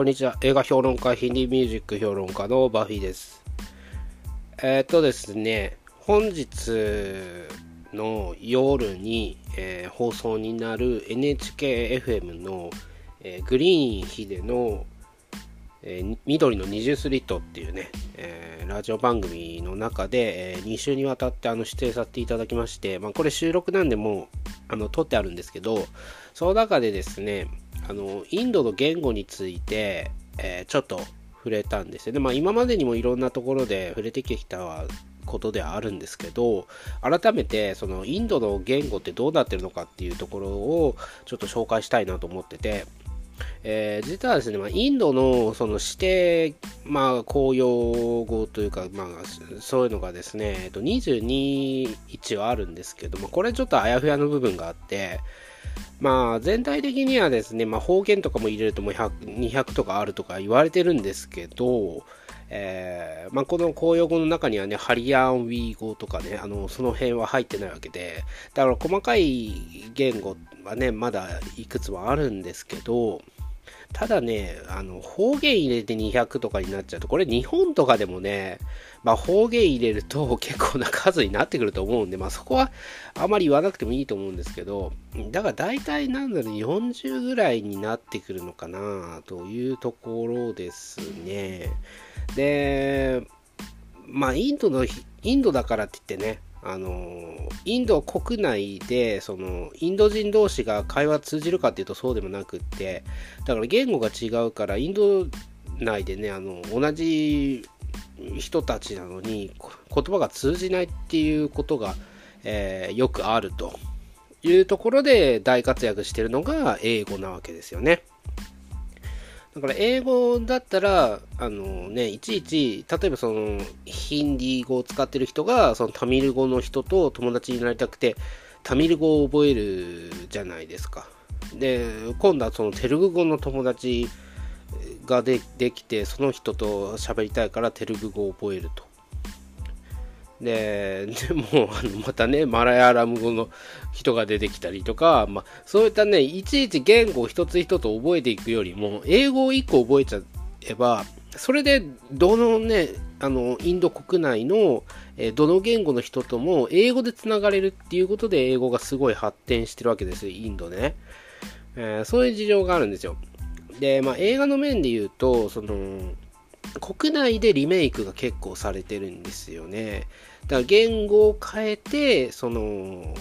こんにちは。映画評論家、ヒンディーミュージック評論家のバフィーです。えー、っとですね、本日の夜に、えー、放送になる NHKFM の、えー、グリーンヒデの、えー、緑の20スリットっていうね、えラジオ番組の中で、え2週にわたってあの出演させていただきまして、まあ、これ収録なんでもうあの撮ってあるんですけど、その中でですね、あのインドの言語について、えちょっと触れたんですよね。まあ、今までにもいろんなところで触れてきたことではあるんですけど、改めてそのインドの言語ってどうなってるのかっていうところをちょっと紹介したいなと思ってて、えー、実はですね、まあ、インドのその指定、まあ、公用語というか、まあ、そういうのがですね、えっと、22一はあるんですけども、これちょっとあやふやの部分があって、まあ、全体的にはですね、まあ、方言とかも入れるともう200とかあるとか言われてるんですけど、えーまあ、この公用語の中にはね、ハリアンウィー語とかね、あのその辺は入ってないわけで、だから細かい言語はね、まだいくつもあるんですけど、ただね、あの方言入れて200とかになっちゃうと、これ日本とかでもね、まあ、方言入れると 結構な数になってくると思うんで、まあ、そこはあまり言わなくてもいいと思うんですけど、だから大体なんだろう、40ぐらいになってくるのかなというところですね。で、まあ、インドの、インドだからって言ってね、あのインド国内でそのインド人同士が会話通じるかっていうとそうでもなくってだから言語が違うからインド内でねあの同じ人たちなのに言葉が通じないっていうことが、えー、よくあるというところで大活躍してるのが英語なわけですよね。だから英語だったら、あのね、いちいち、例えばその、ヒンディー語を使ってる人が、そのタミル語の人と友達になりたくて、タミル語を覚えるじゃないですか。で、今度はそのテルグ語の友達ができて、その人と喋りたいからテルグ語を覚えると。で、でも、あのまたね、マラヤラム語の人が出てきたりとか、まあ、そういったね、いちいち言語を一つ一つ覚えていくよりも、英語を一個覚えちゃえば、それで、どのね、あの、インド国内の、えどの言語の人とも英語でつながれるっていうことで、英語がすごい発展してるわけですよ、インドね。えー、そういう事情があるんですよ。で、まあ、映画の面で言うと、その、国内でリメイクが結構されてるんですよね。だから言語を変えて、その、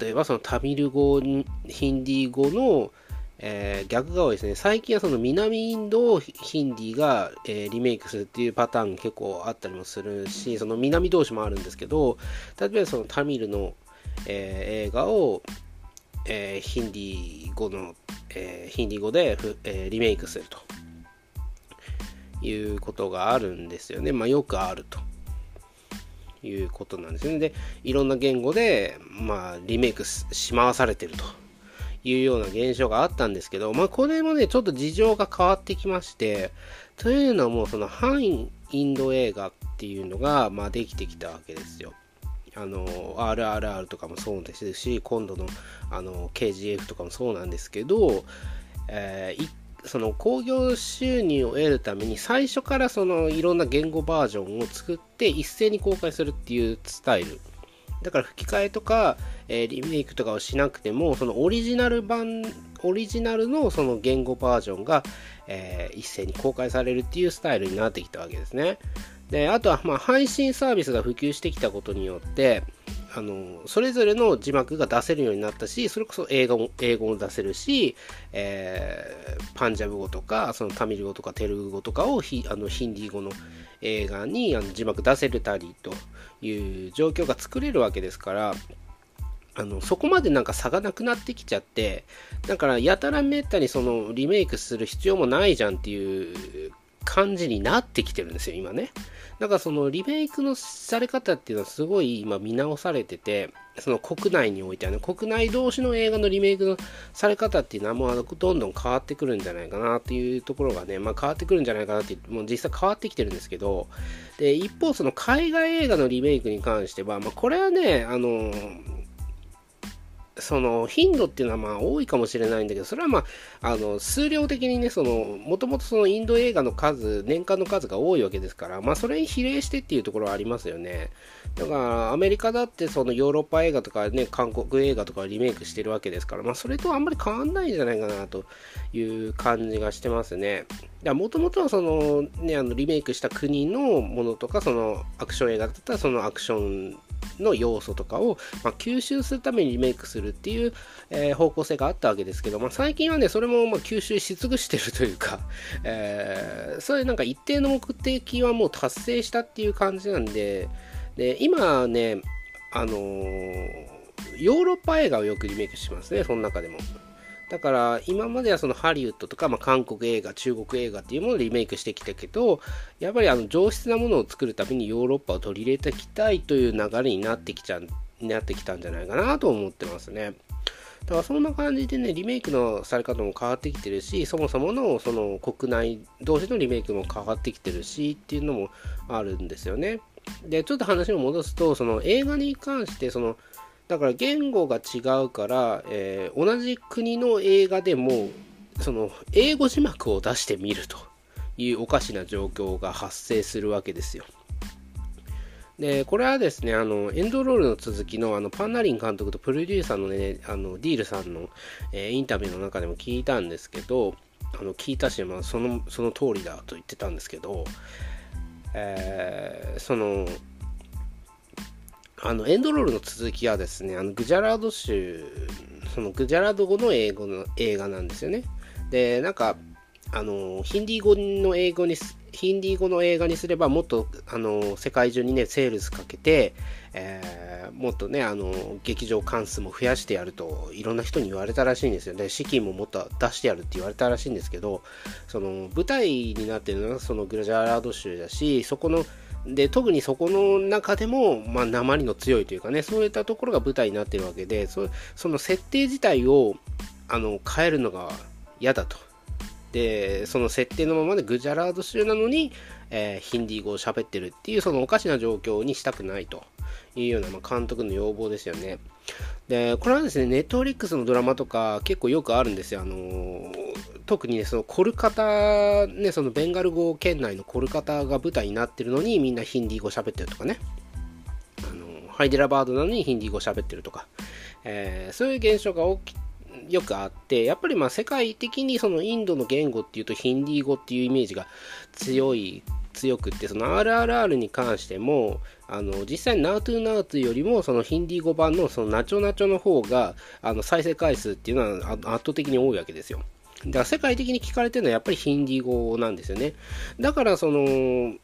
例えばそのタミル語、ヒンディー語の、えー、逆が多いですね。最近はその南インドをヒンディーが、えー、リメイクするっていうパターン結構あったりもするし、その南同士もあるんですけど、例えばそのタミルの、えー、映画を、えヒンディー語の、えヒンディー語で、えリメイクするということがあるんですよね。まあよくあると。いうことなんですね。で、いろんな言語で、まあ、リメイクし回されてるというような現象があったんですけど、まあ、これもね、ちょっと事情が変わってきまして、というのも、その反インド映画っていうのが、まあ、できてきたわけですよ。あの、RRR とかもそうですし、今度のあの KGF とかもそうなんですけど、えー、その興行収入を得るために最初からそのいろんな言語バージョンを作って一斉に公開するっていうスタイル。だから吹き替えとか、えー、リメイクとかをしなくてもそのオリジナル版オリジナルのその言語バージョンが、えー、一斉に公開されるっていうスタイルになってきたわけですね。であとはまあ配信サービスが普及してきたことによってあのそれぞれの字幕が出せるようになったしそれこそ英語も英語も出せるし、えー、パンジャブ語とかそのタミル語とかテルグ語とかをヒあのヒンディー語の映画にあの字幕出せるたりという状況が作れるわけですからあのそこまでなんか差がなくなってきちゃってだからやたらめったにそのリメイクする必要もないじゃんっていう感じになってきてるんですよ今ね。だからそのリメイクのされ方っていうのはすごい今見直されてて、その国内においてはね、国内同士の映画のリメイクのされ方っていうのはもうどんどん変わってくるんじゃないかなっていうところがね、まあ変わってくるんじゃないかなってもう実際変わってきてるんですけど、で、一方その海外映画のリメイクに関しては、まあこれはね、あのその頻度っていうのはまあ多いかもしれないんだけど、それはまあ、あの数量的にね、その、もともとそのインド映画の数、年間の数が多いわけですから、まあそれに比例してっていうところはありますよね。だからアメリカだってそのヨーロッパ映画とかね、韓国映画とかリメイクしてるわけですから、まあそれとあんまり変わんないんじゃないかなという感じがしてますね。もともとはそのね、あのリメイクした国のものとか、そのアクション映画だったらそのアクションの要素とかを、まあ、吸収するためにリメイクするっていう、えー、方向性があったわけですけど、まあ、最近はね、それもま吸収し尽くしてるというか、えー、そういうなんか一定の目的はもう達成したっていう感じなんで、で今ね、あのー、ヨーロッパ映画をよくリメイクしますね、その中でも。だから今まではそのハリウッドとか、まあ、韓国映画、中国映画っていうものをリメイクしてきたけど、やっぱりあの上質なものを作るためにヨーロッパを取り入れていきたいという流れになってきちゃなってきたんじゃないかなと思ってますね。だからそんな感じでね、リメイクのされ方も変わってきてるし、そもそものその国内同士のリメイクも変わってきてるしっていうのもあるんですよね。で、ちょっと話を戻すと、その映画に関して、そのだから言語が違うから、えー、同じ国の映画でもその英語字幕を出してみるというおかしな状況が発生するわけですよ。でこれはですねあのエンドロールの続きのあのパンナリン監督とプロデューサーの,、ね、あのディールさんの、えー、インタビューの中でも聞いたんですけどあの聞いたし、まあ、そのその通りだと言ってたんですけど、えー、そのあのエンドロールの続きはですね、あのグジャラード州、そのグジャラード語の英語の映画なんですよね。で、なんか、あのヒンディー語の英語にヒンディー語の映画にすればもっとあの世界中にねセールスかけて、えー、もっとねあの劇場関数も増やしてやるといろんな人に言われたらしいんですよね資金ももっと出してやるって言われたらしいんですけどその舞台になってるのはそのグラジャラード州だしそこので特にそこの中でも、まあ、鉛の強いというかねそういったところが舞台になってるわけでそその設定自体をあの変えるのが嫌だと。でその設定のままでグジャラード州なのに、えー、ヒンディー語を喋ってるっていうそのおかしな状況にしたくないというような、まあ、監督の要望ですよね。でこれはですねネットフリックスのドラマとか結構よくあるんですよあのー特にね、そのコルカタ、ね、そのベンガル語圏内のコルカタが舞台になってるのにみんなヒンディー語喋ってるとかね。あのハイデラバードなのにヒンディー語喋ってるとか、えー、そういう現象が起きよくあって、やっぱりまあ世界的にそのインドの言語っていうとヒンディー語っていうイメージが強い、強くって、その RRR に関しても、あの実際 Now to Now to よりもそのヒンディー語版のそのナチョナチョの方があの再生回数っていうのは圧倒的に多いわけですよ。だから世界的に聞かれてるのはやっぱりヒンディー語なんですよね。だからその、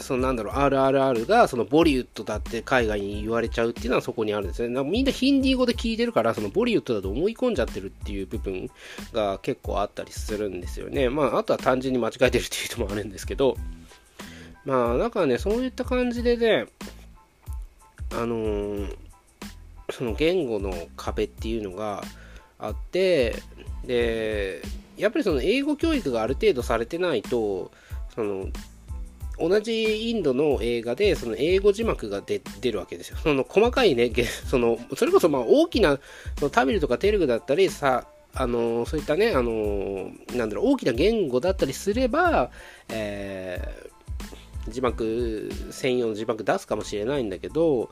そのなんだろう、RRR がそのボリウッドだって海外に言われちゃうっていうのはそこにあるんですね。みんなヒンディー語で聞いてるから、そのボリウッドだと思い込んじゃってるっていう部分が結構あったりするんですよね。まあ、あとは単純に間違えてるっていう人もあるんですけど、まあ、だからね、そういった感じでね、あのー、その言語の壁っていうのがあって、でやっぱりその英語教育がある程度されてないとその同じインドの映画でその英語字幕が出るわけですよ。その細かいね、そのそれこそまあ大きなそのタビルとかテルグだったりさ、あのそういったね、あのなんだろう、大きな言語だったりすれば、えー、字幕専用の字幕出すかもしれないんだけど、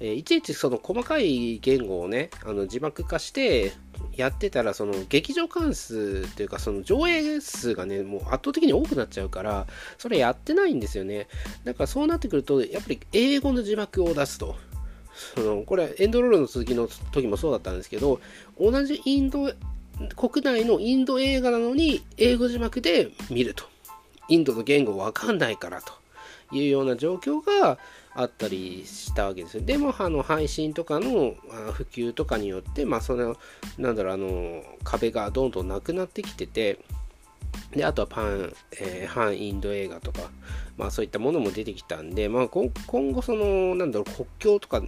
えいちいちその細かい言語をね、あの字幕化してやってたら、その劇場関数というか、その上映数がね、もう圧倒的に多くなっちゃうから、それやってないんですよね。だからそうなってくると、やっぱり英語の字幕を出すと。そのこれ、エンドロールの続きの時もそうだったんですけど、同じインド、国内のインド映画なのに、英語字幕で見ると。インドの言語わかんないからというような状況が、あったりしたわけですでもあの配信とかの普及とかによって、まあ、そのなんだろうあの壁がどんどんなくなってきててで、あとはパン、えー、反インド映画とか、まあそういったものも出てきたんで、まあ今後その、なんだろう、国境とか、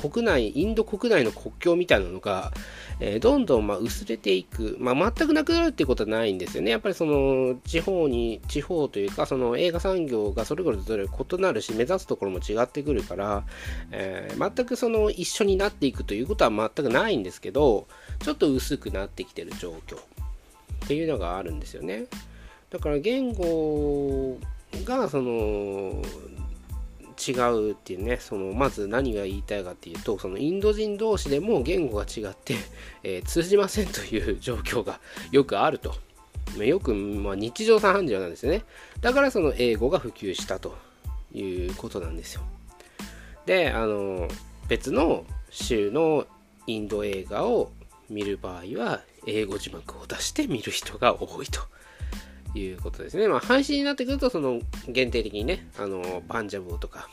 国内、インド国内の国境みたいなのが、えー、どんどんま薄れていく、まあ全くなくなるっていうことはないんですよね。やっぱりその、地方に、地方というか、その映画産業がそれぞれれ異なるし、目指すところも違ってくるから、えー、全くその一緒になっていくということは全くないんですけど、ちょっと薄くなってきてる状況っていうのがあるんですよね。だから言語がその違うっていうねそのまず何が言いたいかっていうとそのインド人同士でも言語が違って、えー、通じませんという状況がよくあると。よく、まあ、日常茶飯事なんですよね。だからその英語が普及したということなんですよ。で、あの、別の州のインド映画を見る場合は、英語字幕を出して見る人が多いと。いうことですね。まあ、配信になってくると、その限定的にね、あの、バンジャブ語とか、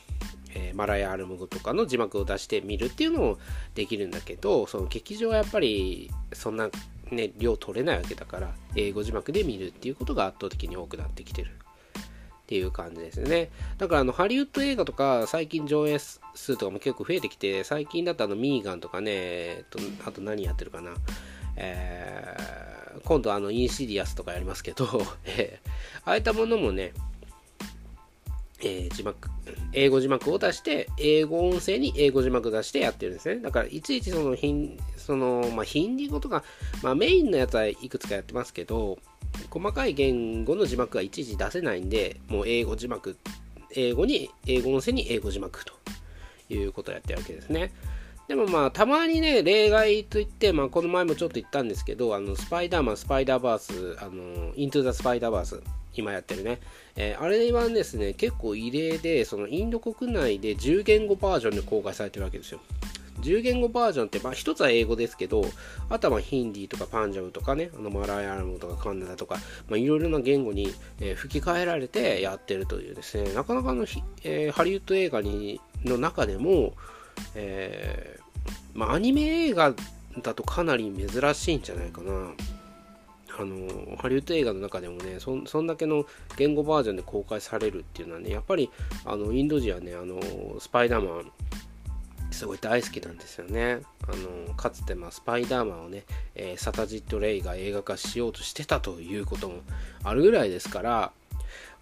えー、マラヤールム語とかの字幕を出してみるっていうのもできるんだけど、その劇場はやっぱりそんなね、量取れないわけだから、英語字幕で見るっていうことが圧倒的に多くなってきてる。っていう感じですね。だからあのハリウッド映画とか最近上映数とかも結構増えてきて、最近だとあのミーガンとかね、えっと、あと何やってるかな。えー、今度あのインシディアスとかやりますけど、え、ああいったものもね、えー、字幕、英語字幕を出して、英語音声に英語字幕出してやってるんですね。だから、いちいちその、ヒン、その、まあ、ヒンディ語とか、まあ、メインのやつはいくつかやってますけど、細かい言語の字幕はいちいち出せないんで、もう英語字幕、英語に、英語音声に英語字幕ということをやってるわけですね。でもまあ、たまにね、例外といって、まあ、この前もちょっと言ったんですけど、あの、スパイダーマン、スパイダーバース、あの、イントゥザ・スパイダーバース、今やってるね。えー、あれはですね、結構異例で、そのインド国内で10言語バージョンで公開されてるわけですよ。10言語バージョンって、まあ、一つは英語ですけど、あとはヒンディーとかパンジャブとかね、あのマラヤラムとかカンナダとか、まあ、いろいろな言語に、えー、吹き替えられてやってるというですね、なかなかの、えー、ハリウッド映画にの中でも、えまあ、アニメ映画だとかなり珍しいんじゃないかな。あのハリウッド映画の中でもねそそんだけの言語バージョンで公開されるっていうのはねやっぱりあのインド人はねあのスパイダーマンすごい大好きなんですよね。あのかつて、まあ、スパイダーマンをね、えー、サタジット・レイが映画化しようとしてたということもあるぐらいですから、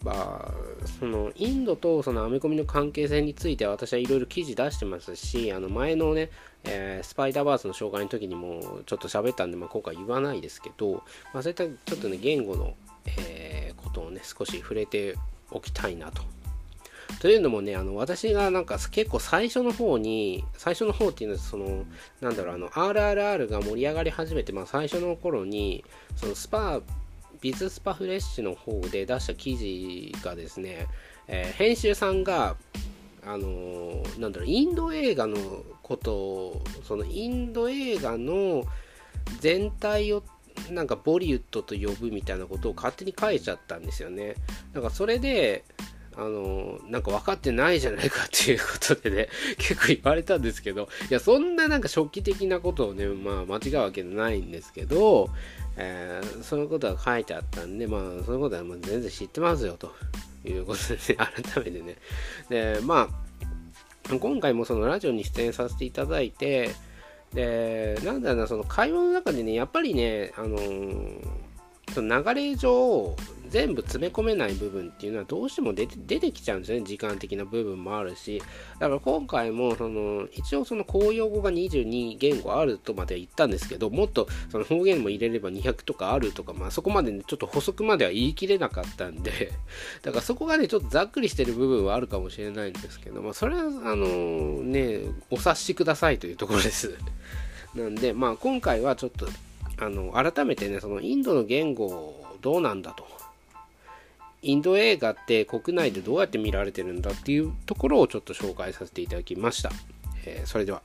まあ、そのインドとそのアメコミの関係性については私はいろいろ記事出してますし、あの前のね、えー、スパイダーバースの紹介の時にもちょっと喋ったんで、まあ、今回言わないですけど、まあ、そういったちょっとね、言語の、えー、ことをね、少し触れておきたいなと。というのもね、あの私がなんか結構最初の方に、最初の方っていうのは、その、なんだろう、あの、RRR が盛り上がり始めて、まあ最初の頃に、そのスパビズスパフレッシュの方で出した記事がですね、えー、編集さんが、あの、なんだろう、インド映画のことを、そのインド映画の全体をなんかボリウッドと呼ぶみたいなことを勝手に書いちゃったんですよね。だからそれで、あの、なんか分かってないじゃないかっていうことでね、結構言われたんですけど、いや、そんななんか初期的なことをね、まあ間違うわけないんですけど、えー、そういうことが書いてあったんで、まあ、そういうことはもう全然知ってますよということで、ね、改めてね。で、まあ、今回もそのラジオに出演させていただいて、で、なんだろうな、その会話の中でね、やっぱりね、あのー、その流れ上、全部詰め込めない部分っていうのはどうしても出てきちゃうんですね。時間的な部分もあるし。だから今回も、その、一応その公用語が22言語あるとまでは言ったんですけど、もっとその方言も入れれば200とかあるとか、まあそこまでね、ちょっと補足までは言い切れなかったんで、だからそこがね、ちょっとざっくりしてる部分はあるかもしれないんですけど、まあそれは、あのね、お察しくださいというところです。なんで、まあ今回はちょっと、あの、改めてね、そのインドの言語どうなんだと。インド映画って国内でどうやって見られてるんだっていうところをちょっと紹介させていただきました。えー、それでは。